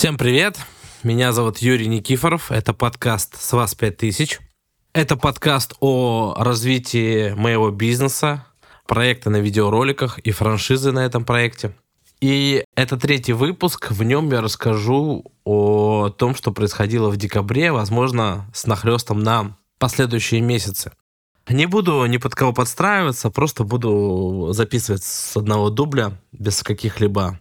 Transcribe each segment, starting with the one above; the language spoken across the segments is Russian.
Всем привет! Меня зовут Юрий Никифоров. Это подкаст «С вас 5000». Это подкаст о развитии моего бизнеса, проекта на видеороликах и франшизы на этом проекте. И это третий выпуск. В нем я расскажу о том, что происходило в декабре, возможно, с нахлестом на последующие месяцы. Не буду ни под кого подстраиваться, просто буду записывать с одного дубля, без каких-либо,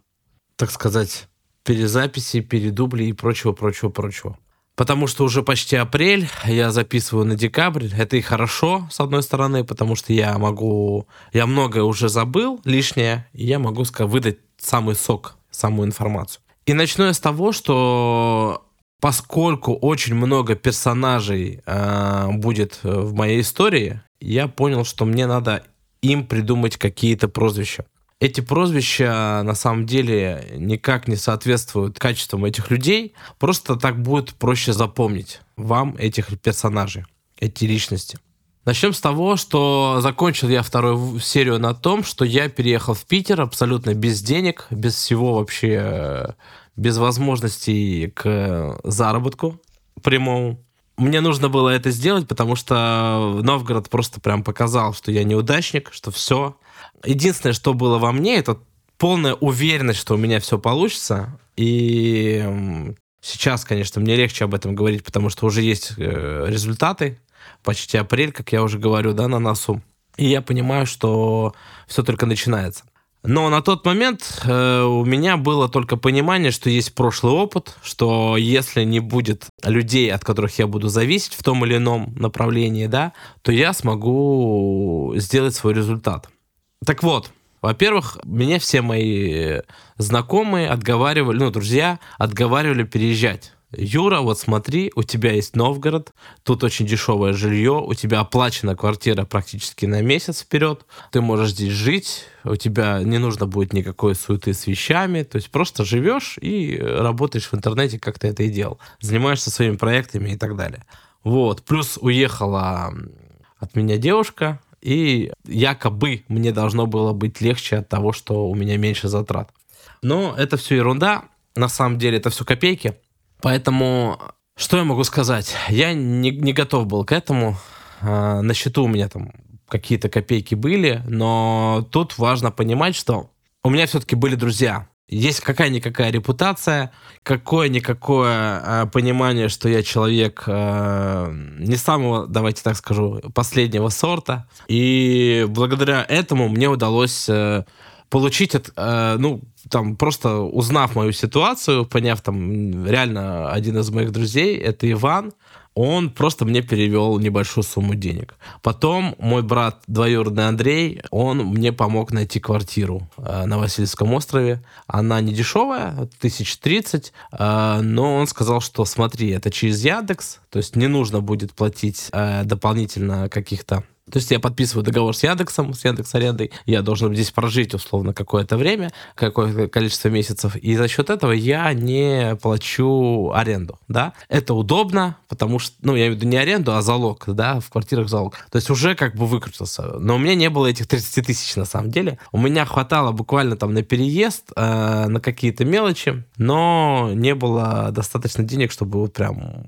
так сказать, перезаписи, передублей и прочего, прочего, прочего. Потому что уже почти апрель, я записываю на декабрь. Это и хорошо, с одной стороны, потому что я могу... Я многое уже забыл лишнее, и я могу сказать, выдать самый сок, самую информацию. И начну я с того, что поскольку очень много персонажей э, будет в моей истории, я понял, что мне надо им придумать какие-то прозвища эти прозвища на самом деле никак не соответствуют качествам этих людей. Просто так будет проще запомнить вам этих персонажей, эти личности. Начнем с того, что закончил я вторую серию на том, что я переехал в Питер абсолютно без денег, без всего вообще, без возможностей к заработку прямому. Мне нужно было это сделать, потому что Новгород просто прям показал, что я неудачник, что все, Единственное, что было во мне, это полная уверенность, что у меня все получится. И сейчас, конечно, мне легче об этом говорить, потому что уже есть э, результаты. Почти апрель, как я уже говорю, да, на носу. И я понимаю, что все только начинается. Но на тот момент э, у меня было только понимание, что есть прошлый опыт, что если не будет людей, от которых я буду зависеть в том или ином направлении, да, то я смогу сделать свой результат. Так вот, во-первых, меня все мои знакомые отговаривали, ну, друзья, отговаривали переезжать. Юра, вот смотри, у тебя есть Новгород, тут очень дешевое жилье, у тебя оплачена квартира практически на месяц вперед, ты можешь здесь жить, у тебя не нужно будет никакой суеты с вещами, то есть просто живешь и работаешь в интернете, как ты это и делал, занимаешься своими проектами и так далее. Вот, плюс уехала от меня девушка, и якобы мне должно было быть легче от того, что у меня меньше затрат. Но это все ерунда, на самом деле это все копейки, поэтому что я могу сказать? Я не, не готов был к этому. А, на счету у меня там какие-то копейки были, но тут важно понимать, что у меня все-таки были друзья. Есть какая-никакая репутация, какое-никакое э, понимание, что я человек э, не самого, давайте так скажу, последнего сорта. И благодаря этому мне удалось э, получить, от, э, ну, там, просто узнав мою ситуацию, поняв там, реально один из моих друзей, это Иван, он просто мне перевел небольшую сумму денег. Потом мой брат двоюродный Андрей, он мне помог найти квартиру э, на Васильевском острове. Она не дешевая, тысяч тридцать, э, но он сказал, что смотри, это через Яндекс, то есть не нужно будет платить э, дополнительно каких-то то есть я подписываю договор с Яндексом, с Яндекс Арендой, я должен здесь прожить условно какое-то время, какое-то количество месяцев, и за счет этого я не плачу аренду, да. Это удобно, потому что, ну, я имею в виду не аренду, а залог, да, в квартирах залог. То есть уже как бы выкрутился. Но у меня не было этих 30 тысяч на самом деле. У меня хватало буквально там на переезд, э, на какие-то мелочи, но не было достаточно денег, чтобы вот прям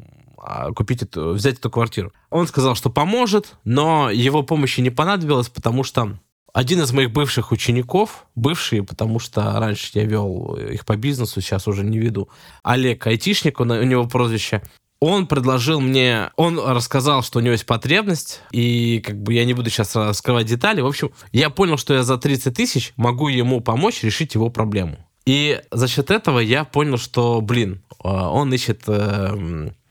купить эту, взять эту квартиру. Он сказал, что поможет, но его помощи не понадобилось, потому что один из моих бывших учеников, бывший, потому что раньше я вел их по бизнесу, сейчас уже не веду, Олег Айтишник, у него прозвище, он предложил мне, он рассказал, что у него есть потребность, и как бы я не буду сейчас раскрывать детали. В общем, я понял, что я за 30 тысяч могу ему помочь решить его проблему. И за счет этого я понял, что, блин, а, он ищет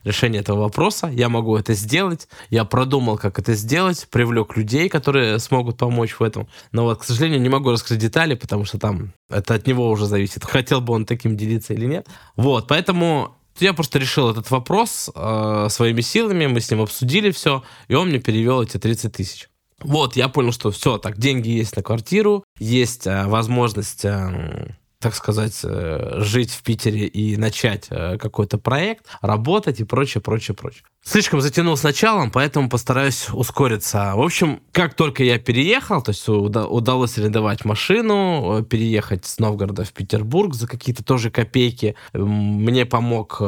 решение этого вопроса, я могу это сделать, я продумал, как это сделать, привлек людей, которые смогут помочь в этом. Но вот, к сожалению, не могу раскрыть детали, потому что там это от него уже зависит, хотел бы он таким делиться или нет. Вот, поэтому я просто решил этот вопрос э, своими силами, мы с ним обсудили все, и он мне перевел эти 30 тысяч. Вот, я понял, что все, так, деньги есть на квартиру, есть э, возможность э, так сказать, э, жить в Питере и начать э, какой-то проект, работать и прочее, прочее, прочее. Слишком затянул с началом, поэтому постараюсь ускориться. В общем, как только я переехал, то есть удалось арендовать машину, э, переехать с Новгорода в Петербург за какие-то тоже копейки, мне помог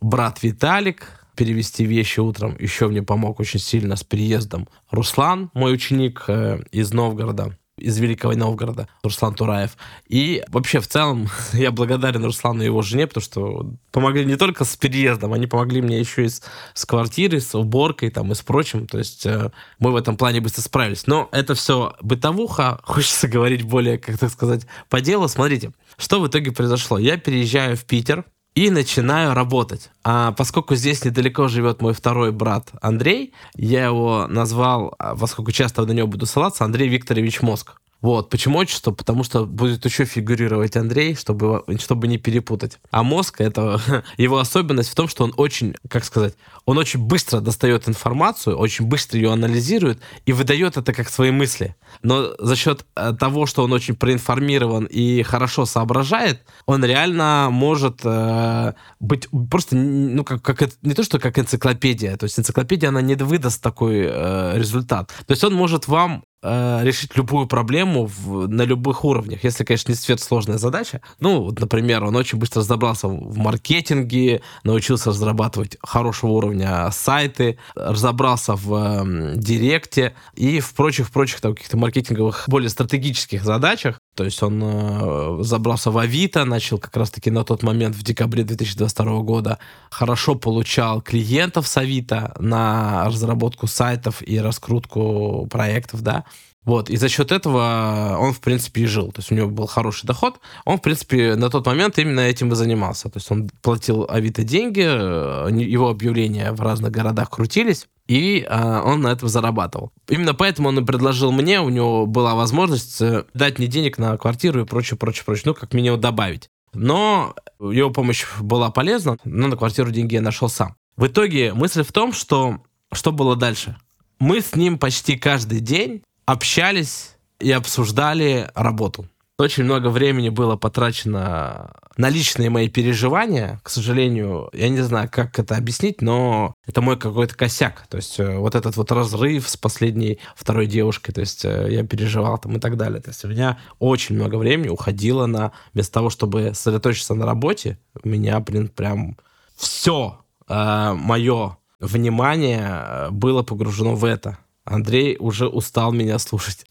брат Виталик, перевести вещи утром. Еще мне помог очень сильно с переездом Руслан, мой ученик из Новгорода из Великого Новгорода, Руслан Тураев. И вообще, в целом, я благодарен Руслану и его жене, потому что помогли не только с переездом, они помогли мне еще и с, с квартирой, с уборкой там, и с прочим. То есть э, мы в этом плане быстро справились. Но это все бытовуха. Хочется говорить более, как так сказать, по делу. Смотрите, что в итоге произошло. Я переезжаю в Питер, и начинаю работать. А поскольку здесь недалеко живет мой второй брат Андрей, я его назвал, а, поскольку часто на него буду ссылаться, Андрей Викторович Мозг. Вот. Почему отчество? Потому что будет еще фигурировать Андрей, чтобы, чтобы не перепутать. А мозг, это его особенность в том, что он очень, как сказать, он очень быстро достает информацию, очень быстро ее анализирует и выдает это как свои мысли. Но за счет э, того, что он очень проинформирован и хорошо соображает, он реально может э, быть просто, ну, как, как не то, что как энциклопедия. То есть энциклопедия, она не выдаст такой э, результат. То есть он может вам Э, решить любую проблему в, на любых уровнях. Если, конечно, не сверхсложная задача. Ну, вот, например, он очень быстро разобрался в маркетинге, научился разрабатывать хорошего уровня сайты, разобрался в э, директе и в прочих-прочих каких-то маркетинговых, более стратегических задачах. То есть он э, забрался в Авито, начал как раз-таки на тот момент, в декабре 2022 года, хорошо получал клиентов с Авито на разработку сайтов и раскрутку проектов, да. Вот, и за счет этого он, в принципе, и жил. То есть у него был хороший доход. Он, в принципе, на тот момент именно этим и занимался. То есть он платил Авито деньги, э, его объявления в разных городах крутились и э, он на этом зарабатывал. Именно поэтому он и предложил мне, у него была возможность э, дать мне денег на квартиру и прочее, прочее, прочее, ну, как минимум добавить. Но его помощь была полезна, но на квартиру деньги я нашел сам. В итоге мысль в том, что что было дальше. Мы с ним почти каждый день общались и обсуждали работу. Очень много времени было потрачено на личные мои переживания. К сожалению, я не знаю, как это объяснить, но это мой какой-то косяк. То есть э, вот этот вот разрыв с последней второй девушкой, то есть э, я переживал там и так далее. То есть у меня очень много времени уходило на... Вместо того, чтобы сосредоточиться на работе, у меня, блин, прям все э, мое внимание э, было погружено в это. Андрей уже устал меня слушать.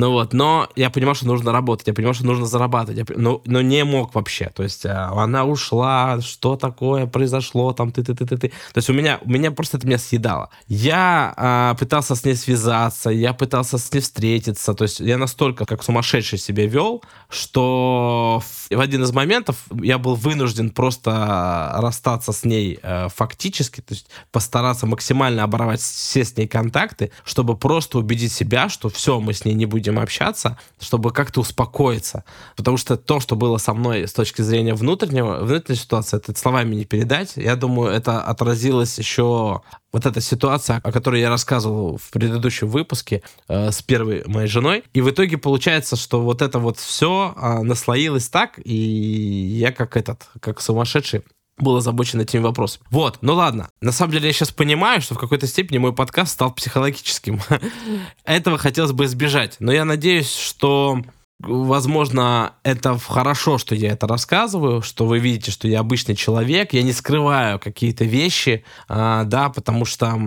Ну вот, но я понимал, что нужно работать, я понимал, что нужно зарабатывать, я, но, но не мог вообще. То есть а, она ушла, что такое произошло, там ты ты ты ты ты. То есть у меня, у меня просто это меня съедало. Я а, пытался с ней связаться, я пытался с ней встретиться, то есть я настолько как сумасшедший себя вел, что в, в один из моментов я был вынужден просто расстаться с ней э, фактически, то есть постараться максимально оборвать все с ней контакты, чтобы просто убедить себя, что все, мы с ней не будем будем общаться, чтобы как-то успокоиться. Потому что то, что было со мной с точки зрения внутреннего, внутренней ситуации, это словами не передать. Я думаю, это отразилось еще вот эта ситуация, о которой я рассказывал в предыдущем выпуске э, с первой моей женой. И в итоге получается, что вот это вот все э, наслоилось так, и я как этот, как сумасшедший был озабочен этими вопросами. Вот, ну ладно. На самом деле я сейчас понимаю, что в какой-то степени мой подкаст стал психологическим. Этого хотелось бы избежать. Но я надеюсь, что возможно, это хорошо, что я это рассказываю, что вы видите, что я обычный человек, я не скрываю какие-то вещи, а, да, потому что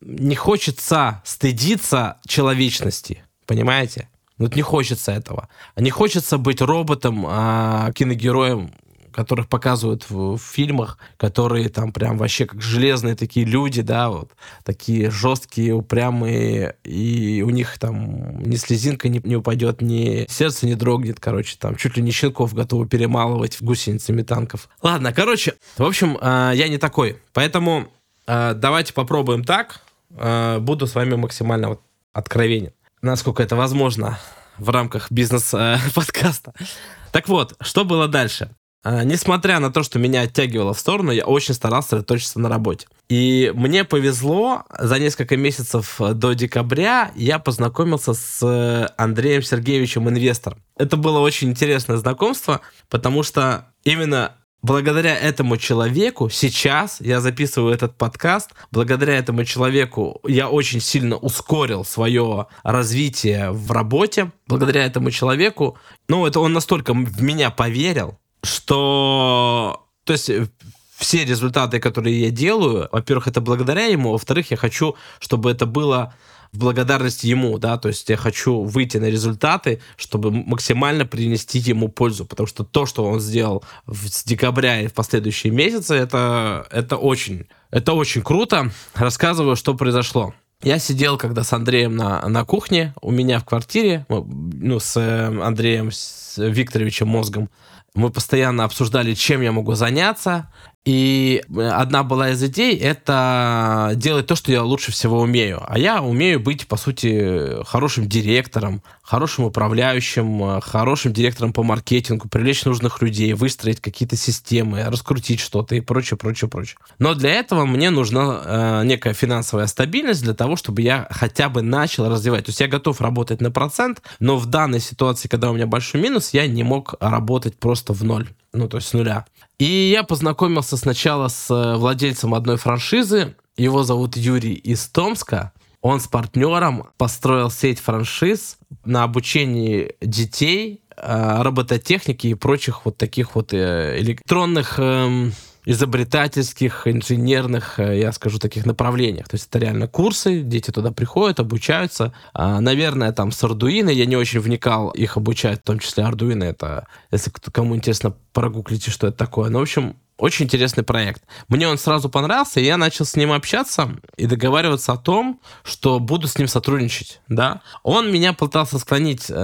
не хочется стыдиться человечности, понимаете? Вот не хочется этого. Не хочется быть роботом, а, киногероем, которых показывают в, в фильмах, которые там прям вообще как железные такие люди, да, вот такие жесткие, упрямые, и у них там ни слезинка не, не упадет, ни сердце не дрогнет, короче, там чуть ли не щенков готовы перемалывать гусеницами танков. Ладно, короче, в общем, э, я не такой, поэтому э, давайте попробуем так, э, буду с вами максимально вот откровенен, насколько это возможно в рамках бизнес-подкаста. Так вот, что было дальше? Э, несмотря на то, что меня оттягивало в сторону, я очень старался сосредоточиться на работе. И мне повезло, за несколько месяцев до декабря я познакомился с Андреем Сергеевичем, инвестором. Это было очень интересное знакомство, потому что именно благодаря этому человеку сейчас я записываю этот подкаст. Благодаря этому человеку я очень сильно ускорил свое развитие в работе. Благодаря этому человеку, ну, это он настолько в меня поверил, что... То есть все результаты, которые я делаю, во-первых, это благодаря ему, во-вторых, я хочу, чтобы это было в благодарность ему, да, то есть я хочу выйти на результаты, чтобы максимально принести ему пользу, потому что то, что он сделал с декабря и в последующие месяцы, это, это очень, это очень круто. Рассказываю, что произошло. Я сидел, когда с Андреем на, на кухне у меня в квартире, ну, с э, Андреем с Викторовичем Мозгом. Мы постоянно обсуждали, чем я могу заняться. И одна была из идей — это делать то, что я лучше всего умею. А я умею быть, по сути, хорошим директором, хорошим управляющим, хорошим директором по маркетингу, привлечь нужных людей, выстроить какие-то системы, раскрутить что-то и прочее, прочее, прочее. Но для этого мне нужна э, некая финансовая стабильность для того, чтобы я хотя бы начал развивать. То есть я готов работать на процент, но в данной ситуации, когда у меня большой минус, я не мог работать просто в ноль ну, то есть с нуля. И я познакомился сначала с э, владельцем одной франшизы. Его зовут Юрий из Томска. Он с партнером построил сеть франшиз на обучении детей, э, робототехники и прочих вот таких вот э, электронных эм, изобретательских, инженерных, э, я скажу, таких направлениях. То есть это реально курсы, дети туда приходят, обучаются. А, наверное, там с Arduino, я не очень вникал, их обучают, в том числе Arduino, это, если кому интересно, прогуглите, что это такое. Ну, в общем, очень интересный проект. Мне он сразу понравился, и я начал с ним общаться и договариваться о том, что буду с ним сотрудничать. Да? Он меня пытался склонить э,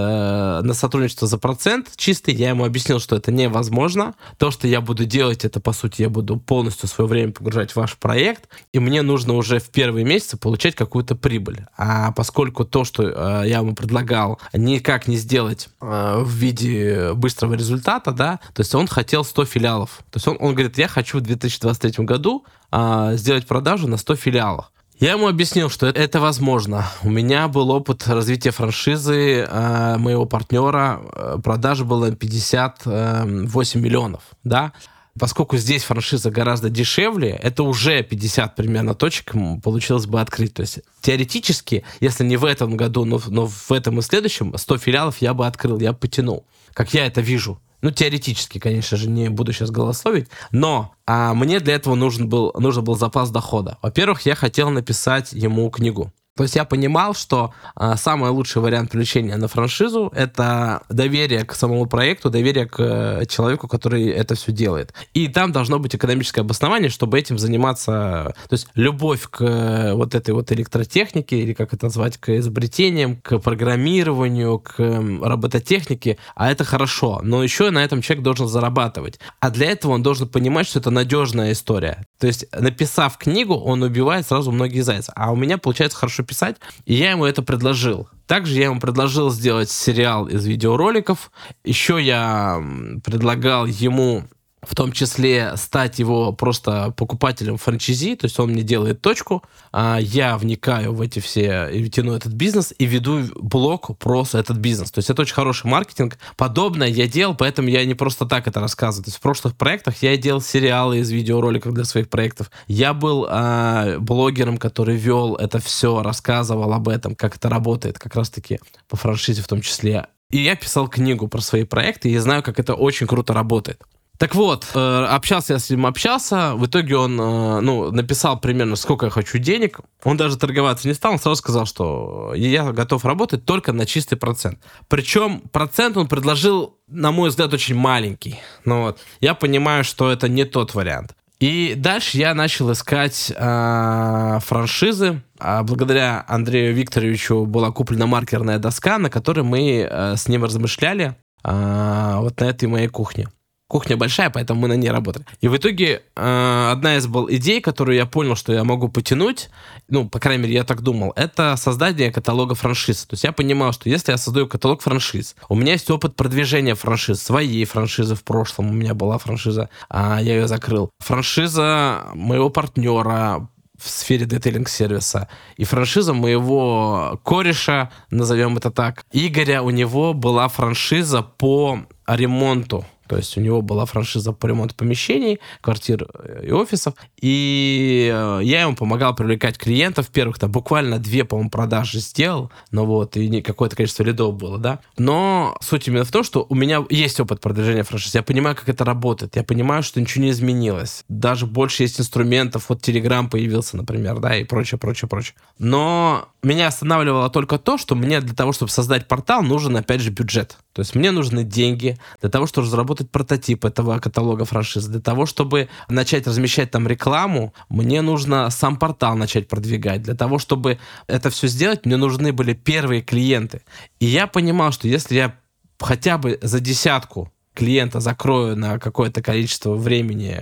на сотрудничество за процент чистый. Я ему объяснил, что это невозможно. То, что я буду делать, это, по сути, я буду полностью свое время погружать в ваш проект, и мне нужно уже в первые месяцы получать какую-то прибыль. А поскольку то, что э, я ему предлагал, никак не сделать э, в виде быстрого результата, да, то есть он хотел 100 филиалов. То есть он, он говорит, говорит, я хочу в 2023 году а, сделать продажу на 100 филиалов. Я ему объяснил, что это возможно. У меня был опыт развития франшизы э, моего партнера. Э, продажа была 58 миллионов, да. Поскольку здесь франшиза гораздо дешевле, это уже 50 примерно точек получилось бы открыть. То есть теоретически, если не в этом году, но, но в этом и следующем, 100 филиалов я бы открыл, я бы потянул. Как я это вижу. Ну, теоретически, конечно же, не буду сейчас голословить, но а, мне для этого нужен был, нужен был запас дохода. Во-первых, я хотел написать ему книгу. То есть я понимал, что а, самый лучший вариант привлечения на франшизу — это доверие к самому проекту, доверие к э, человеку, который это все делает. И там должно быть экономическое обоснование, чтобы этим заниматься. То есть любовь к э, вот этой вот электротехнике, или как это назвать, к изобретениям, к программированию, к робототехнике, а это хорошо. Но еще на этом человек должен зарабатывать. А для этого он должен понимать, что это надежная история. То есть, написав книгу, он убивает сразу многие зайцы. А у меня получается хорошо писать, и я ему это предложил. Также я ему предложил сделать сериал из видеороликов. Еще я предлагал ему в том числе стать его просто покупателем франчизи, то есть он мне делает точку, а я вникаю в эти все, и тяну этот бизнес и веду блог про этот бизнес. То есть это очень хороший маркетинг. Подобное я делал, поэтому я не просто так это рассказываю. То есть в прошлых проектах я делал сериалы из видеороликов для своих проектов. Я был а, блогером, который вел это все, рассказывал об этом, как это работает, как раз-таки по франшизе в том числе. И я писал книгу про свои проекты, и я знаю, как это очень круто работает. Так вот, э, общался я с ним, общался. В итоге он э, ну, написал примерно, сколько я хочу денег. Он даже торговаться не стал, он сразу сказал, что я готов работать только на чистый процент. Причем процент он предложил, на мой взгляд, очень маленький. Но вот, я понимаю, что это не тот вариант. И дальше я начал искать э, франшизы. А благодаря Андрею Викторовичу была куплена маркерная доска, на которой мы э, с ним размышляли э, вот на этой моей кухне. Кухня большая, поэтому мы на ней работали. И в итоге э, одна из был идей, которую я понял, что я могу потянуть, ну, по крайней мере, я так думал, это создание каталога франшиз. То есть я понимал, что если я создаю каталог франшиз, у меня есть опыт продвижения франшиз, своей франшизы в прошлом, у меня была франшиза, а я ее закрыл. Франшиза моего партнера, в сфере детейлинг-сервиса. И франшиза моего кореша, назовем это так, Игоря, у него была франшиза по ремонту то есть у него была франшиза по ремонту помещений, квартир и офисов. И э, я ему помогал привлекать клиентов. Первых там буквально две, по-моему, продажи сделал. Ну вот, и какое-то количество лидов было, да. Но суть именно в том, что у меня есть опыт продвижения франшиз. Я понимаю, как это работает. Я понимаю, что ничего не изменилось. Даже больше есть инструментов. Вот Telegram появился, например, да, и прочее, прочее, прочее. Но меня останавливало только то, что мне для того, чтобы создать портал, нужен, опять же, бюджет. То есть мне нужны деньги для того, чтобы разработать прототип этого каталога франшизы. Для того, чтобы начать размещать там рекламу, мне нужно сам портал начать продвигать. Для того, чтобы это все сделать, мне нужны были первые клиенты. И я понимал, что если я хотя бы за десятку клиента закрою на какое-то количество времени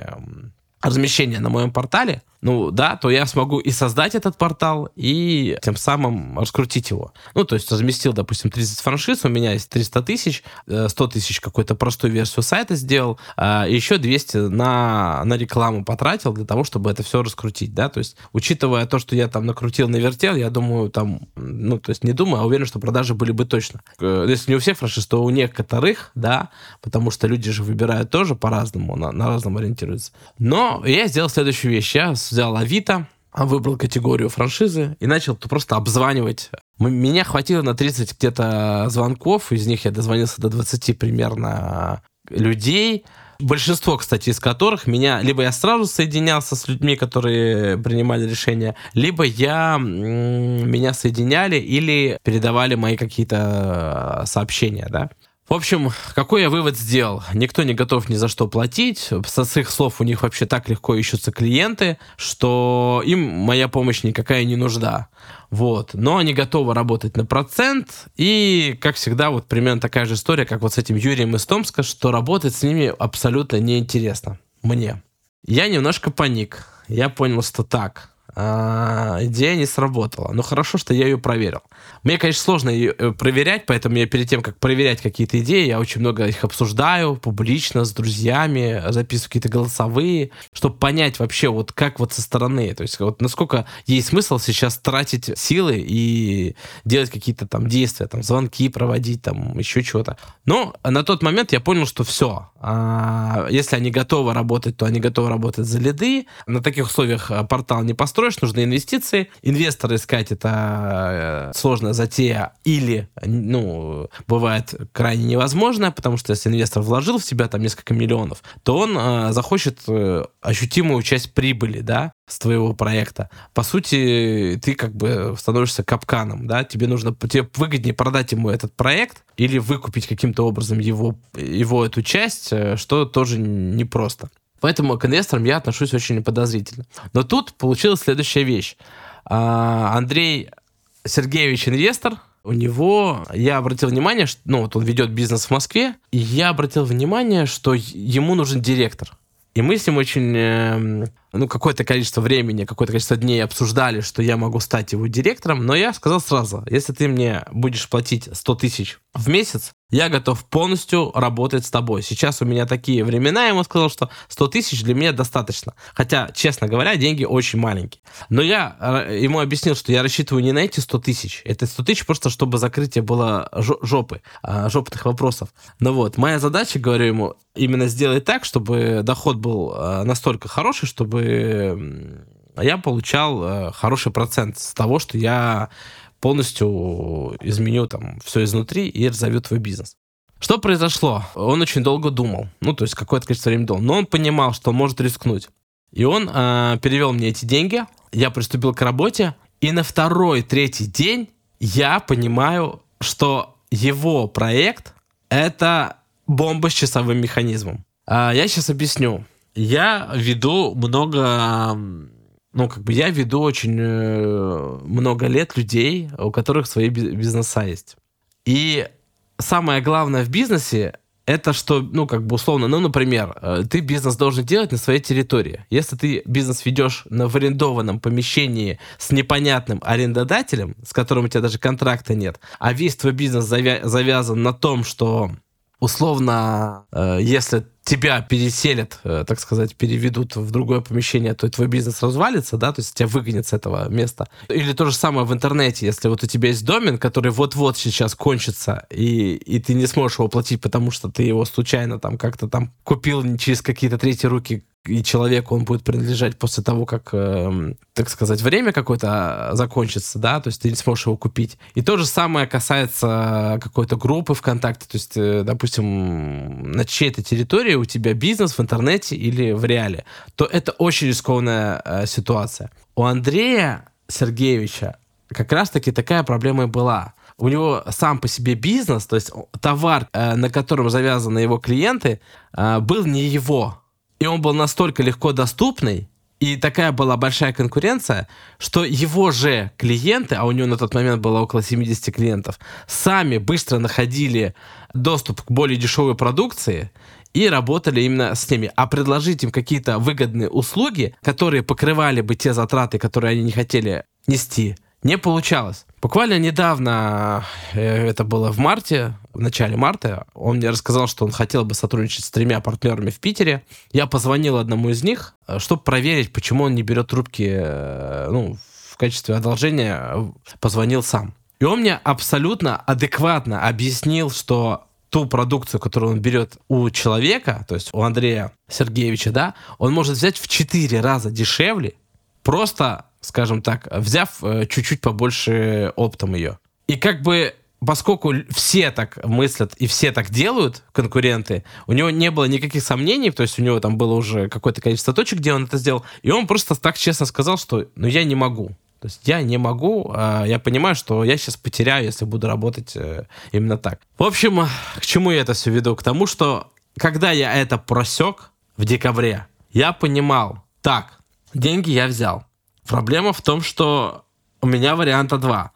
размещения на моем портале, ну да, то я смогу и создать этот портал, и тем самым раскрутить его. Ну, то есть разместил, допустим, 30 франшиз, у меня есть 300 тысяч, 100 э, тысяч какую-то простую версию сайта сделал, а еще 200 на, на рекламу потратил для того, чтобы это все раскрутить, да, то есть учитывая то, что я там накрутил, навертел, я думаю, там, ну, то есть не думаю, а уверен, что продажи были бы точно. Э, если не у всех франшиз, то у некоторых, да, потому что люди же выбирают тоже по-разному, на, на разном ориентируются. Но я сделал следующую вещь. Я взял Авито, выбрал категорию франшизы и начал просто обзванивать. Меня хватило на 30 где-то звонков, из них я дозвонился до 20 примерно людей. Большинство, кстати, из которых меня либо я сразу соединялся с людьми, которые принимали решения, либо я меня соединяли или передавали мои какие-то сообщения, да. В общем, какой я вывод сделал? Никто не готов ни за что платить. С их слов у них вообще так легко ищутся клиенты, что им моя помощь никакая не нужна. Вот. Но они готовы работать на процент. И, как всегда, вот примерно такая же история, как вот с этим Юрием из Томска, что работать с ними абсолютно неинтересно. Мне. Я немножко паник. Я понял, что так идея не сработала. Но хорошо, что я ее проверил. Мне, конечно, сложно ее э, проверять, поэтому я перед тем, как проверять какие-то идеи, я очень много их обсуждаю публично с друзьями, записываю какие-то голосовые, чтобы понять вообще, вот как вот со стороны, то есть вот насколько есть смысл сейчас тратить силы и делать какие-то там действия, там звонки проводить, там еще чего-то. Но на тот момент я понял, что все. А, если они готовы работать, то они готовы работать за лиды. На таких условиях э, портал не построен строишь, нужны инвестиции. Инвестора искать это э, сложная затея или, ну, бывает крайне невозможно, потому что если инвестор вложил в тебя там несколько миллионов, то он э, захочет э, ощутимую часть прибыли, да, с твоего проекта. По сути, ты как бы становишься капканом, да, тебе нужно, тебе выгоднее продать ему этот проект или выкупить каким-то образом его, его эту часть, э, что тоже непросто. Поэтому к инвесторам я отношусь очень подозрительно. Но тут получилась следующая вещь. А, Андрей Сергеевич инвестор, у него, я обратил внимание, что, ну, вот он ведет бизнес в Москве, и я обратил внимание, что ему нужен директор. И мы с ним очень, эм, ну, какое-то количество времени, какое-то количество дней обсуждали, что я могу стать его директором, но я сказал сразу, если ты мне будешь платить 100 тысяч в месяц, я готов полностью работать с тобой. Сейчас у меня такие времена, я ему сказал, что 100 тысяч для меня достаточно. Хотя, честно говоря, деньги очень маленькие. Но я э, ему объяснил, что я рассчитываю не на эти 100 тысяч. Это 100 тысяч просто, чтобы закрытие было жопы, а, жопных вопросов. Но вот, моя задача, говорю ему, именно сделать так, чтобы доход был э, настолько хороший, чтобы я получал э, хороший процент с того, что я полностью изменю там все изнутри и разовью твой бизнес. Что произошло? Он очень долго думал, ну, то есть какое-то количество времени думал, но он понимал, что он может рискнуть. И он э, перевел мне эти деньги, я приступил к работе, и на второй, третий день я понимаю, что его проект — это бомба с часовым механизмом. Э, я сейчас объясню. Я веду много ну, как бы я веду очень э, много лет людей, у которых свои бизнеса есть. И самое главное в бизнесе это что, ну, как бы условно, ну, например, э, ты бизнес должен делать на своей территории. Если ты бизнес ведешь на арендованном помещении с непонятным арендодателем, с которым у тебя даже контракта нет, а весь твой бизнес завя завязан на том, что условно, э, если тебя переселят, э, так сказать, переведут в другое помещение, то твой бизнес развалится, да, то есть тебя выгонят с этого места. Или то же самое в интернете, если вот у тебя есть домен, который вот-вот сейчас кончится, и, и ты не сможешь его платить, потому что ты его случайно там как-то там купил через какие-то третьи руки и человеку он будет принадлежать после того, как, э, так сказать, время какое-то закончится, да, то есть ты не сможешь его купить. И то же самое касается какой-то группы ВКонтакте, то есть, э, допустим, на чьей-то территории у тебя бизнес в интернете или в реале, то это очень рискованная э, ситуация. У Андрея Сергеевича как раз-таки такая проблема и была. У него сам по себе бизнес, то есть товар, э, на котором завязаны его клиенты, э, был не его и он был настолько легко доступный, и такая была большая конкуренция, что его же клиенты, а у него на тот момент было около 70 клиентов, сами быстро находили доступ к более дешевой продукции и работали именно с ними. А предложить им какие-то выгодные услуги, которые покрывали бы те затраты, которые они не хотели нести, не получалось. Буквально недавно, э, это было в марте, в начале марта, он мне рассказал, что он хотел бы сотрудничать с тремя партнерами в Питере. Я позвонил одному из них, э, чтобы проверить, почему он не берет трубки э, ну, в качестве одолжения, позвонил сам. И он мне абсолютно адекватно объяснил, что ту продукцию, которую он берет у человека, то есть у Андрея Сергеевича, да, он может взять в 4 раза дешевле, просто скажем так, взяв э, чуть-чуть побольше оптом ее. И как бы поскольку все так мыслят и все так делают, конкуренты, у него не было никаких сомнений, то есть у него там было уже какое-то количество точек, где он это сделал, и он просто так честно сказал, что ну я не могу. То есть я не могу, а я понимаю, что я сейчас потеряю, если буду работать э, именно так. В общем, к чему я это все веду? К тому, что когда я это просек в декабре, я понимал, так, деньги я взял, Проблема в том, что у меня варианта два.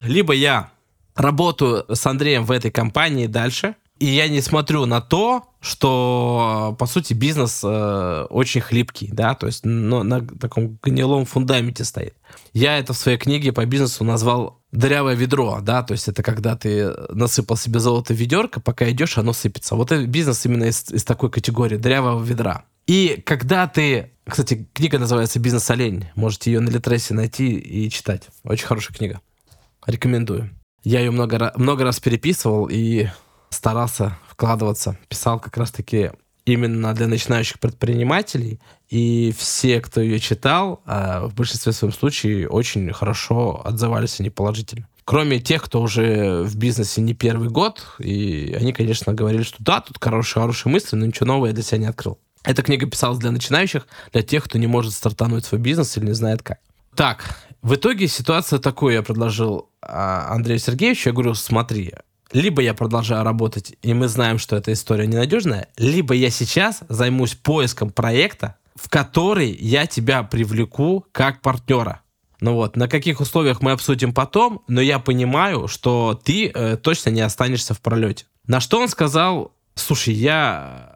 Либо я работаю с Андреем в этой компании дальше, и я не смотрю на то, что, по сути, бизнес э, очень хлипкий, да, то есть ну, на таком гнилом фундаменте стоит. Я это в своей книге по бизнесу назвал дырявое ведро, да, то есть это когда ты насыпал себе золото в ведерко, пока идешь, оно сыпется. Вот бизнес именно из, из такой категории дырявого ведра. И когда ты... Кстати, книга называется «Бизнес-олень». Можете ее на Литресе найти и читать. Очень хорошая книга. Рекомендую. Я ее много, много раз переписывал и старался вкладываться. Писал как раз-таки именно для начинающих предпринимателей. И все, кто ее читал, а, в большинстве своем случае очень хорошо отзывались они положительно. Кроме тех, кто уже в бизнесе не первый год, и они, конечно, говорили, что да, тут хорошие, хорошие мысли, но ничего нового я для себя не открыл. Эта книга писалась для начинающих, для тех, кто не может стартануть свой бизнес или не знает как. Так, в итоге ситуация такую я предложил а, Андрею Сергеевичу. Я говорю, смотри, либо я продолжаю работать, и мы знаем, что эта история ненадежная, либо я сейчас займусь поиском проекта, в который я тебя привлеку как партнера. Ну вот, на каких условиях мы обсудим потом, но я понимаю, что ты э, точно не останешься в пролете. На что он сказал, слушай, я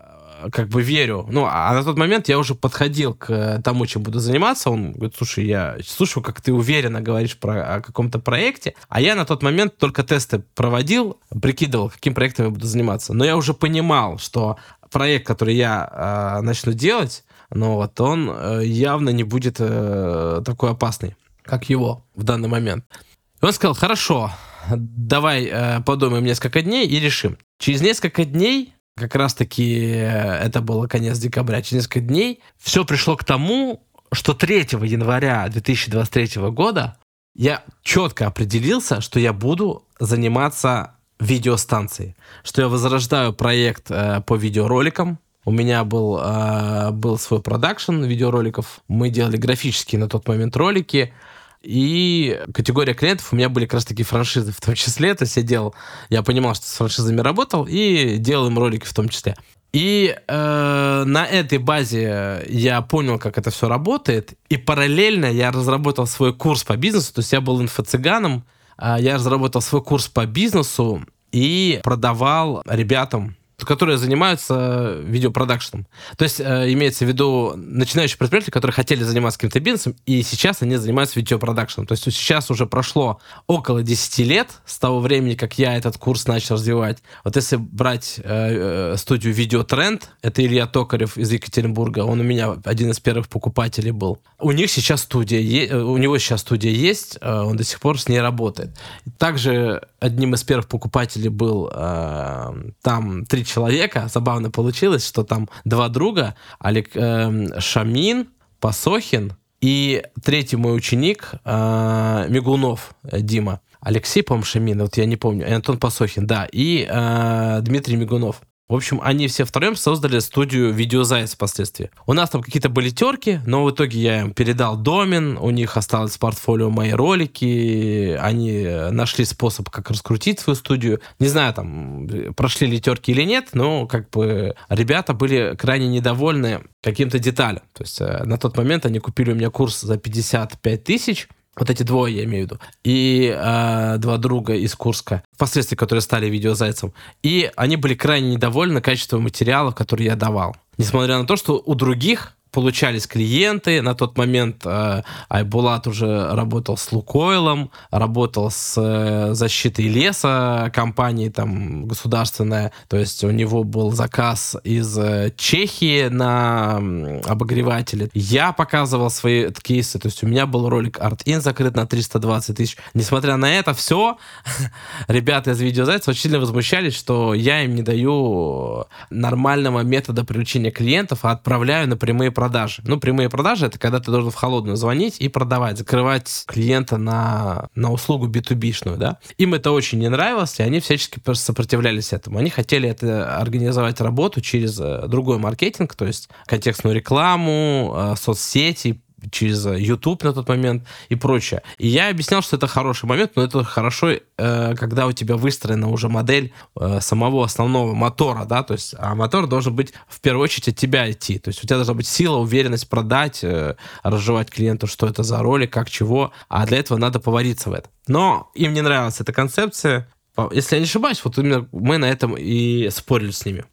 как бы верю. Ну, а на тот момент я уже подходил к тому, чем буду заниматься. Он говорит, слушай, я слушаю, как ты уверенно говоришь про о каком-то проекте, а я на тот момент только тесты проводил, прикидывал, каким проектом я буду заниматься. Но я уже понимал, что проект, который я э, начну делать, ну вот он э, явно не будет э, такой опасный, как его в данный момент. И он сказал, хорошо, давай э, подумаем несколько дней и решим. Через несколько дней как раз-таки э, это было конец декабря, через несколько дней, все пришло к тому, что 3 января 2023 года я четко определился, что я буду заниматься видеостанцией, что я возрождаю проект э, по видеороликам. У меня был, э, был свой продакшн видеороликов. Мы делали графические на тот момент ролики. И категория клиентов у меня были как раз таки франшизы в том числе. То есть я делал, я понимал, что с франшизами работал и делал им ролики в том числе. И э, на этой базе я понял, как это все работает. И параллельно я разработал свой курс по бизнесу. То есть я был инфо-цыганом. Э, я разработал свой курс по бизнесу и продавал ребятам которые занимаются видеопродакшеном. То есть э, имеется в виду начинающие предприниматели, которые хотели заниматься каким-то бизнесом, и сейчас они занимаются видеопродакшеном. То есть сейчас уже прошло около 10 лет с того времени, как я этот курс начал развивать. Вот если брать э, э, студию Видеотренд, это Илья Токарев из Екатеринбурга, он у меня один из первых покупателей был. У них сейчас студия, е- у него сейчас студия есть, э, он до сих пор с ней работает. Также одним из первых покупателей был э, там три человека. Забавно получилось, что там два друга, Олег э, Шамин, Пасохин и третий мой ученик э, Мигунов э, Дима. Алексей, по-моему, Шамин, вот я не помню, Антон Пасохин, да, и э, Дмитрий Мигунов. В общем, они все втроем создали студию Видеозаяц впоследствии. У нас там какие-то были терки, но в итоге я им передал домен, у них осталось в портфолио мои ролики, они нашли способ, как раскрутить свою студию. Не знаю, там, прошли ли терки или нет, но как бы ребята были крайне недовольны каким-то деталям. То есть э, на тот момент они купили у меня курс за 55 тысяч, вот эти двое, я имею в виду. И э, два друга из Курска, впоследствии которые стали видеозайцем. И они были крайне недовольны качеством материалов, которые я давал. Несмотря на то, что у других получались клиенты. На тот момент э, Айбулат уже работал с Лукойлом, работал с э, защитой леса, компанией там государственная. То есть у него был заказ из э, Чехии на обогреватели. Я показывал свои кейсы. То есть у меня был ролик ArtIn закрыт на 320 тысяч. Несмотря на это все, ребята из видеозайца очень сильно возмущались, что я им не даю нормального метода привлечения клиентов, а отправляю на прямые продажи. Ну, прямые продажи — это когда ты должен в холодную звонить и продавать, закрывать клиента на, на услугу B2B-шную, да. Им это очень не нравилось, и они всячески сопротивлялись этому. Они хотели это организовать работу через э, другой маркетинг, то есть контекстную рекламу, э, соцсети, через YouTube на тот момент и прочее. И я объяснял, что это хороший момент, но это хорошо, э, когда у тебя выстроена уже модель э, самого основного мотора, да, то есть а мотор должен быть в первую очередь от тебя идти, то есть у тебя должна быть сила, уверенность продать, э, разжевать клиенту, что это за ролик, как чего, а для этого надо повариться в этом. Но им не нравилась эта концепция, если я не ошибаюсь, вот именно мы на этом и спорили с ними.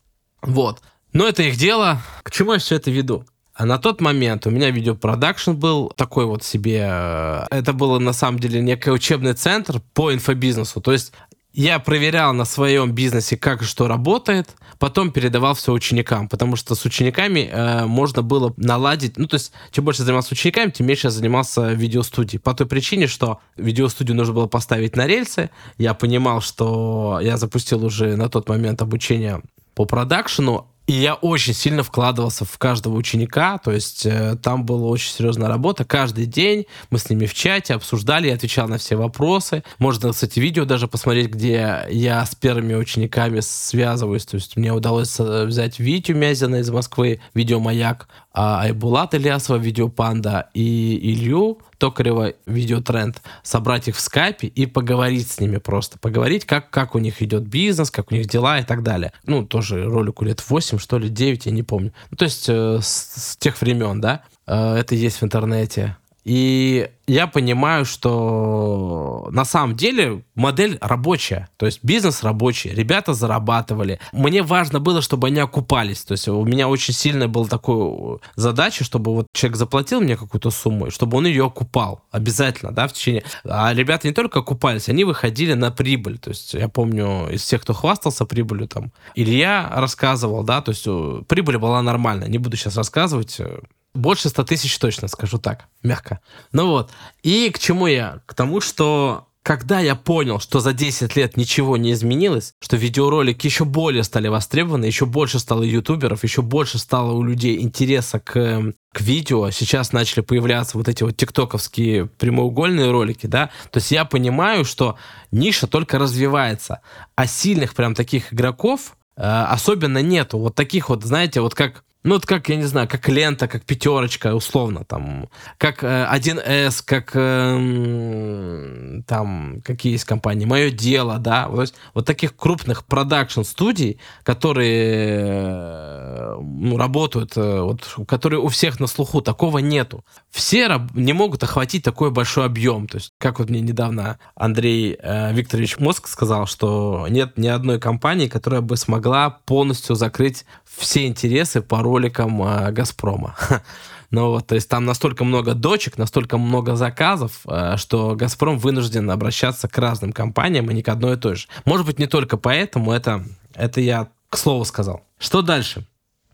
Вот. Но это их дело. К чему я все это веду? А на тот момент у меня видеопродакшн был такой вот себе... Э, это было на самом деле некий учебный центр по инфобизнесу. То есть я проверял на своем бизнесе, как что работает, потом передавал все ученикам, потому что с учениками э, можно было наладить, ну, то есть, чем больше занимался учениками, тем меньше я занимался видеостудией. По той причине, что видеостудию нужно было поставить на рельсы, я понимал, что я запустил уже на тот момент обучение по продакшену, и я очень сильно вкладывался в каждого ученика, то есть э, там была очень серьезная работа. Каждый день мы с ними в чате обсуждали, я отвечал на все вопросы. Можно, кстати, видео даже посмотреть, где я с первыми учениками связываюсь. То есть мне удалось э, взять Витю Мязина из Москвы, видеомаяк, а Айбулат Ильясова, видеопанда, и Илью Токарева видеотренд, собрать их в скайпе и поговорить с ними просто. Поговорить, как, как у них идет бизнес, как у них дела и так далее. Ну, тоже ролику лет 8, что ли, 9, я не помню. Ну, то есть э, с, с тех времен, да, э, это есть в интернете. И я понимаю, что на самом деле модель рабочая, то есть бизнес рабочий, ребята зарабатывали. Мне важно было, чтобы они окупались. То есть у меня очень сильная была такая задача, чтобы вот человек заплатил мне какую-то сумму, чтобы он ее окупал обязательно, да, в течение. А ребята не только окупались, они выходили на прибыль. То есть я помню из всех, кто хвастался прибылью, там Илья рассказывал, да, то есть э, прибыль была нормальная. Не буду сейчас рассказывать, э, больше 100 тысяч точно, скажу так, мягко. Ну вот. И к чему я? К тому, что когда я понял, что за 10 лет ничего не изменилось, что видеоролики еще более стали востребованы, еще больше стало ютуберов, еще больше стало у людей интереса к, к видео, сейчас начали появляться вот эти вот тиктоковские прямоугольные ролики, да, то есть я понимаю, что ниша только развивается, а сильных прям таких игроков э, особенно нету. Вот таких вот, знаете, вот как Ну, вот как, я не знаю, как лента, как пятерочка, условно, там, как э, 1С, как э, там, какие есть компании, Мое дело, да, вот, вот таких крупных продакшн-студий, которые э, ну, работают, э, вот, которые у всех на слуху, такого нету. Все не могут охватить такой большой объем. То есть, как вот мне недавно Андрей э, Викторович Мозг сказал, что нет ни одной компании, которая бы смогла полностью закрыть все интересы по роликам э, Газпрома. Ну вот, то есть там настолько много дочек, настолько много заказов, э, что Газпром вынужден обращаться к разным компаниям, и не к одной и той же. Может быть, не только поэтому, это, это я к слову сказал. Что дальше?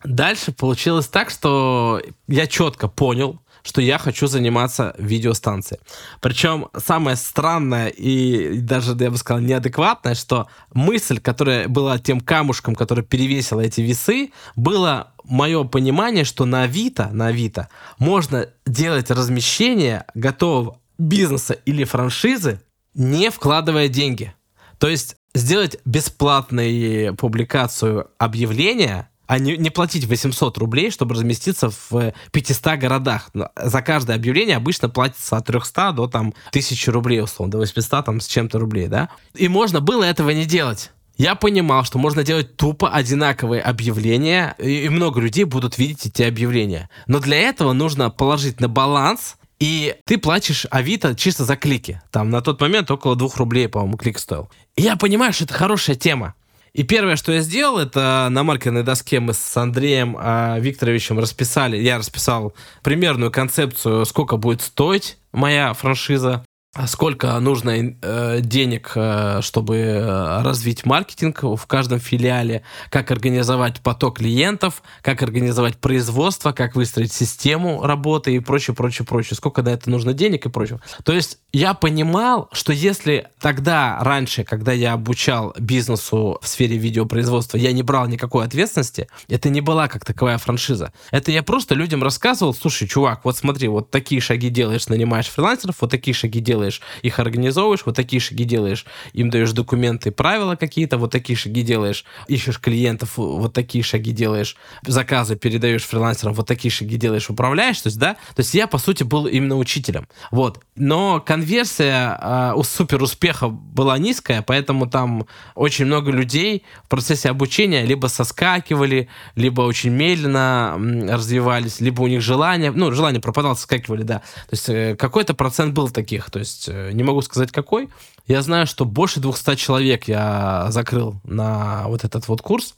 Дальше получилось так, что я четко понял, что я хочу заниматься видеостанцией. Причем самое странное и даже, я бы сказал, неадекватное, что мысль, которая была тем камушком, который перевесил эти весы, было мое понимание, что на Авито, на Авито можно делать размещение готового бизнеса или франшизы, не вкладывая деньги. То есть сделать бесплатную публикацию объявления а не, не платить 800 рублей, чтобы разместиться в 500 городах. За каждое объявление обычно платится от 300 до там 1000 рублей, условно, до 800 там с чем-то рублей, да? И можно было этого не делать. Я понимал, что можно делать тупо одинаковые объявления, и много людей будут видеть эти объявления. Но для этого нужно положить на баланс и ты платишь Авито чисто за клики. Там на тот момент около двух рублей, по-моему, клик стоил. И я понимаю, что это хорошая тема. И первое, что я сделал, это на маркерной доске мы с Андреем а, Викторовичем расписали, я расписал примерную концепцию, сколько будет стоить моя франшиза. А сколько нужно э, денег, э, чтобы э, развить маркетинг в каждом филиале, как организовать поток клиентов, как организовать производство, как выстроить систему работы и прочее, прочее, прочее, сколько на это нужно денег и прочее. То есть я понимал, что если тогда, раньше, когда я обучал бизнесу в сфере видеопроизводства, я не брал никакой ответственности, это не была как таковая франшиза. Это я просто людям рассказывал, слушай, чувак, вот смотри, вот такие шаги делаешь, нанимаешь фрилансеров, вот такие шаги делаешь их организовываешь, вот такие шаги делаешь, им даешь документы, правила какие-то, вот такие шаги делаешь, ищешь клиентов, вот такие шаги делаешь, заказы передаешь фрилансерам, вот такие шаги делаешь, управляешь, то есть, да, то есть я, по сути, был именно учителем, вот. Но конверсия э, у супер успеха была низкая, поэтому там очень много людей в процессе обучения либо соскакивали, либо очень медленно развивались, либо у них желание, ну, желание пропадало, соскакивали, да. То есть э, какой-то процент был таких, то есть э, не могу сказать какой. Я знаю, что больше 200 человек я закрыл на вот этот вот курс.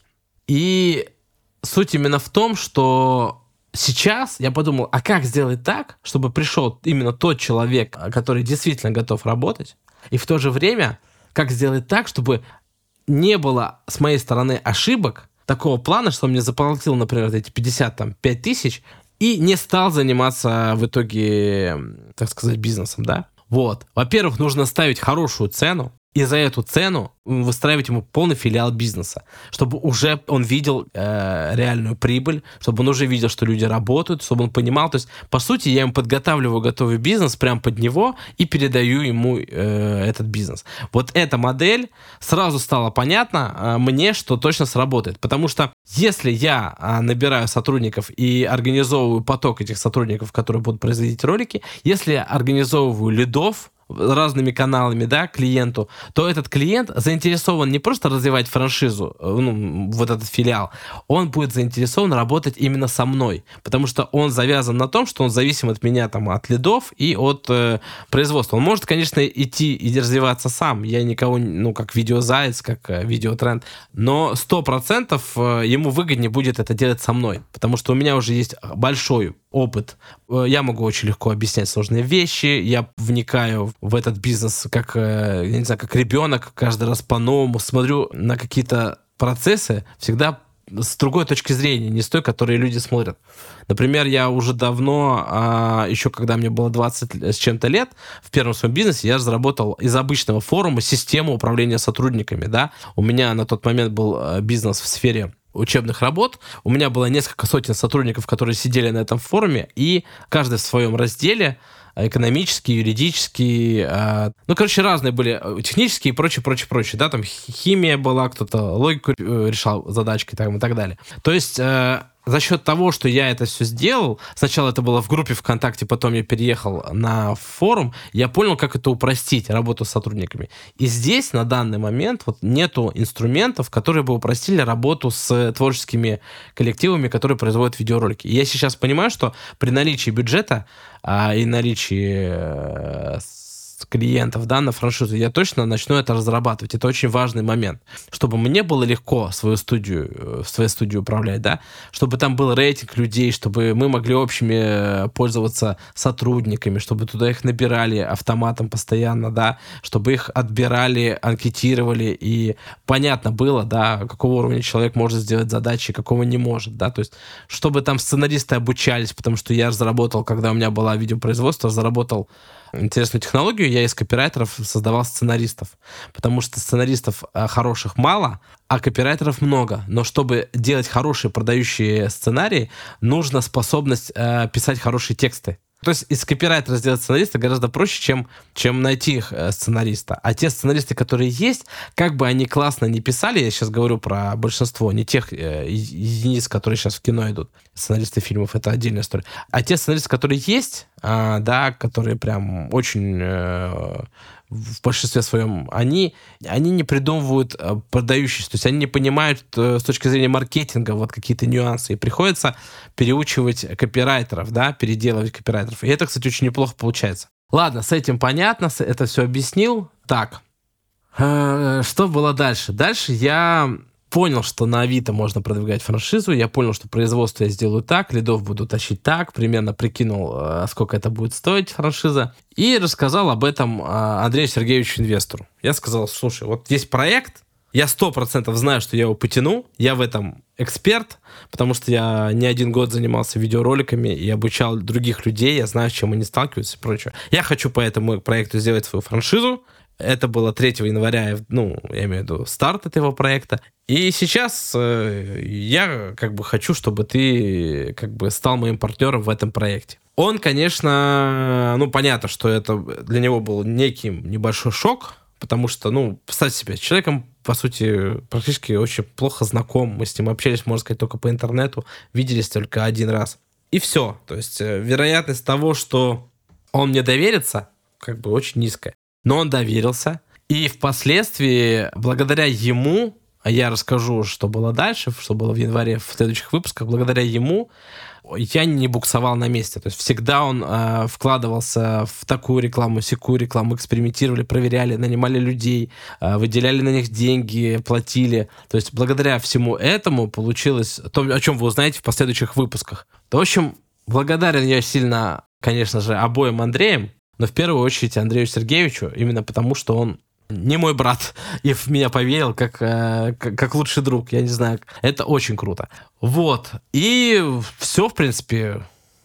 И суть именно в том, что сейчас я подумал, а как сделать так, чтобы пришел именно тот человек, который действительно готов работать, и в то же время, как сделать так, чтобы не было с моей стороны ошибок такого плана, что он мне заплатил, например, эти 55 тысяч, и не стал заниматься в итоге, так сказать, бизнесом, да. Вот. Во-первых, нужно ставить хорошую цену, и за эту цену выстраивать ему полный филиал бизнеса, чтобы уже он видел э, реальную прибыль, чтобы он уже видел, что люди работают, чтобы он понимал. То есть, по сути, я ему подготавливаю готовый бизнес прямо под него и передаю ему э, этот бизнес. Вот эта модель сразу стала понятна э, мне, что точно сработает. Потому что если я э, набираю сотрудников и организовываю поток этих сотрудников, которые будут производить ролики, если я организовываю лидов, разными каналами, да, клиенту, то этот клиент заинтересован не просто развивать франшизу, э, ну, вот этот филиал, он будет заинтересован работать именно со мной, потому что он завязан на том, что он зависим от меня, там, от лидов и от э, производства. Он может, конечно, идти и развиваться сам, я никого, ну, как видеозаяц, как э, видеотренд, но сто процентов э, ему выгоднее будет это делать со мной, потому что у меня уже есть большой опыт. Э, я могу очень легко объяснять сложные вещи, я вникаю в этот бизнес как, э, я не знаю, как ребенок, каждый раз по-новому смотрю на какие-то процессы, всегда с другой точки зрения, не с той, которой люди смотрят. Например, я уже давно, а, еще когда мне было 20 с чем-то лет, в первом своем бизнесе я разработал из обычного форума систему управления сотрудниками. Да? У меня на тот момент был э, бизнес в сфере учебных работ. У меня было несколько сотен сотрудников, которые сидели на этом форуме, и каждый в своем разделе экономические, юридические, э, ну, короче, разные были, э, технические и прочее, прочее, прочее, да, там химия была, кто-то логику э, решал задачки там, и так далее. То есть э, за счет того, что я это все сделал, сначала это было в группе ВКонтакте, потом я переехал на форум, я понял, как это упростить, работу с сотрудниками. И здесь на данный момент вот нету инструментов, которые бы упростили работу с творческими коллективами, которые производят видеоролики. И я сейчас понимаю, что при наличии бюджета а, и наличии э, клиентов да, на франшизу, я точно начну это разрабатывать. Это очень важный момент. Чтобы мне было легко свою студию, э, в своей студии управлять, да, чтобы там был рейтинг людей, чтобы мы могли общими э, пользоваться сотрудниками, чтобы туда их набирали автоматом постоянно, да, чтобы их отбирали, анкетировали, и понятно было, да, какого уровня человек может сделать задачи, какого не может, да, то есть чтобы там сценаристы обучались, потому что я разработал, когда у меня было видеопроизводство, заработал интересную технологию, я из копирайтеров создавал сценаристов. Потому что сценаристов э, хороших мало, а копирайтеров много. Но чтобы делать хорошие продающие сценарии, нужна способность э, писать хорошие тексты. То есть из копирайтера сделать сценариста гораздо проще, чем, чем найти их э, сценариста. А те сценаристы, которые есть, как бы они классно не писали, я сейчас говорю про большинство, не тех э, единиц, которые сейчас в кино идут, сценаристы фильмов, это отдельная история. А те сценаристы, которые есть, э, да, которые прям очень э, в большинстве своем, они, они не придумывают э, продающиеся, то есть они не понимают э, с точки зрения маркетинга вот какие-то нюансы, и приходится переучивать копирайтеров, да, переделывать копирайтеров. И это, кстати, очень неплохо получается. Ладно, с этим понятно, это все объяснил. Так, э, что было дальше? Дальше я понял, что на Авито можно продвигать франшизу, я понял, что производство я сделаю так, лидов буду тащить так, примерно прикинул, э, сколько это будет стоить франшиза, и рассказал об этом э, Андрею Сергеевичу инвестору. Я сказал, слушай, вот есть проект, я сто процентов знаю, что я его потяну, я в этом эксперт, потому что я не один год занимался видеороликами и обучал других людей, я знаю, с чем они сталкиваются и прочее. Я хочу по этому проекту сделать свою франшизу, это было 3 января, ну, я имею в виду старт этого проекта. И сейчас э, я как бы хочу, чтобы ты как бы стал моим партнером в этом проекте. Он, конечно, ну, понятно, что это для него был некий небольшой шок, потому что, ну, представьте себе, человеком, по сути, практически очень плохо знаком. Мы с ним общались, можно сказать, только по интернету, виделись только один раз. И все. То есть э, вероятность того, что он мне доверится, как бы очень низкая но он доверился. И впоследствии, благодаря ему, а я расскажу, что было дальше, что было в январе в следующих выпусках, благодаря ему я не буксовал на месте. То есть всегда он э, вкладывался в такую рекламу, секую рекламу, экспериментировали, проверяли, нанимали людей, э, выделяли на них деньги, платили. То есть благодаря всему этому получилось то, о чем вы узнаете в последующих выпусках. То, в общем, благодарен я сильно, конечно же, обоим Андреям, но в первую очередь Андрею Сергеевичу, именно потому, что он не мой брат и в меня поверил как, э, как, как лучший друг, я не знаю. Это очень круто. Вот. И все, в принципе.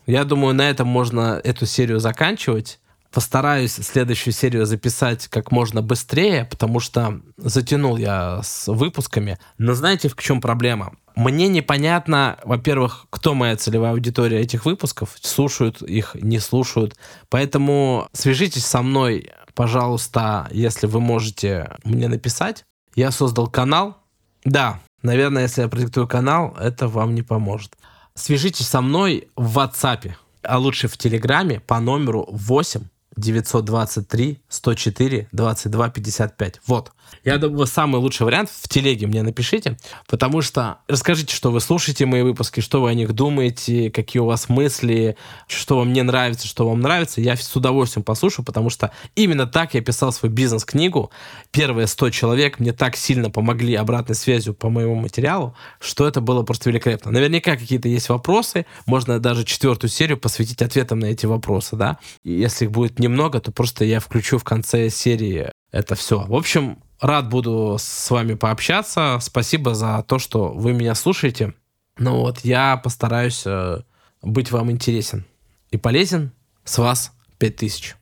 Я думаю, на этом можно эту серию заканчивать. Постараюсь следующую серию записать как можно быстрее, потому что затянул я с выпусками. Но знаете, в чем проблема? Мне непонятно, во-первых, кто моя целевая аудитория этих выпусков, слушают их, не слушают. Поэтому свяжитесь со мной, пожалуйста, если вы можете мне написать. Я создал канал. Да, наверное, если я продиктую канал, это вам не поможет. Свяжитесь со мной в WhatsApp, а лучше в Телеграме по номеру 8 923 104 22 55. Вот. Я думаю, самый лучший вариант в телеге мне напишите, потому что расскажите, что вы слушаете мои выпуски, что вы о них думаете, какие у вас мысли, что вам не нравится, что вам нравится. Я с удовольствием послушаю, потому что именно так я писал свою бизнес-книгу. Первые 100 человек мне так сильно помогли обратной связью по моему материалу, что это было просто великолепно. Наверняка какие-то есть вопросы, можно даже четвертую серию посвятить ответам на эти вопросы, да. И если их будет немного, то просто я включу в конце серии это все. В общем, рад буду с вами пообщаться. Спасибо за то, что вы меня слушаете. Ну вот, я постараюсь э, быть вам интересен и полезен. С вас 5000.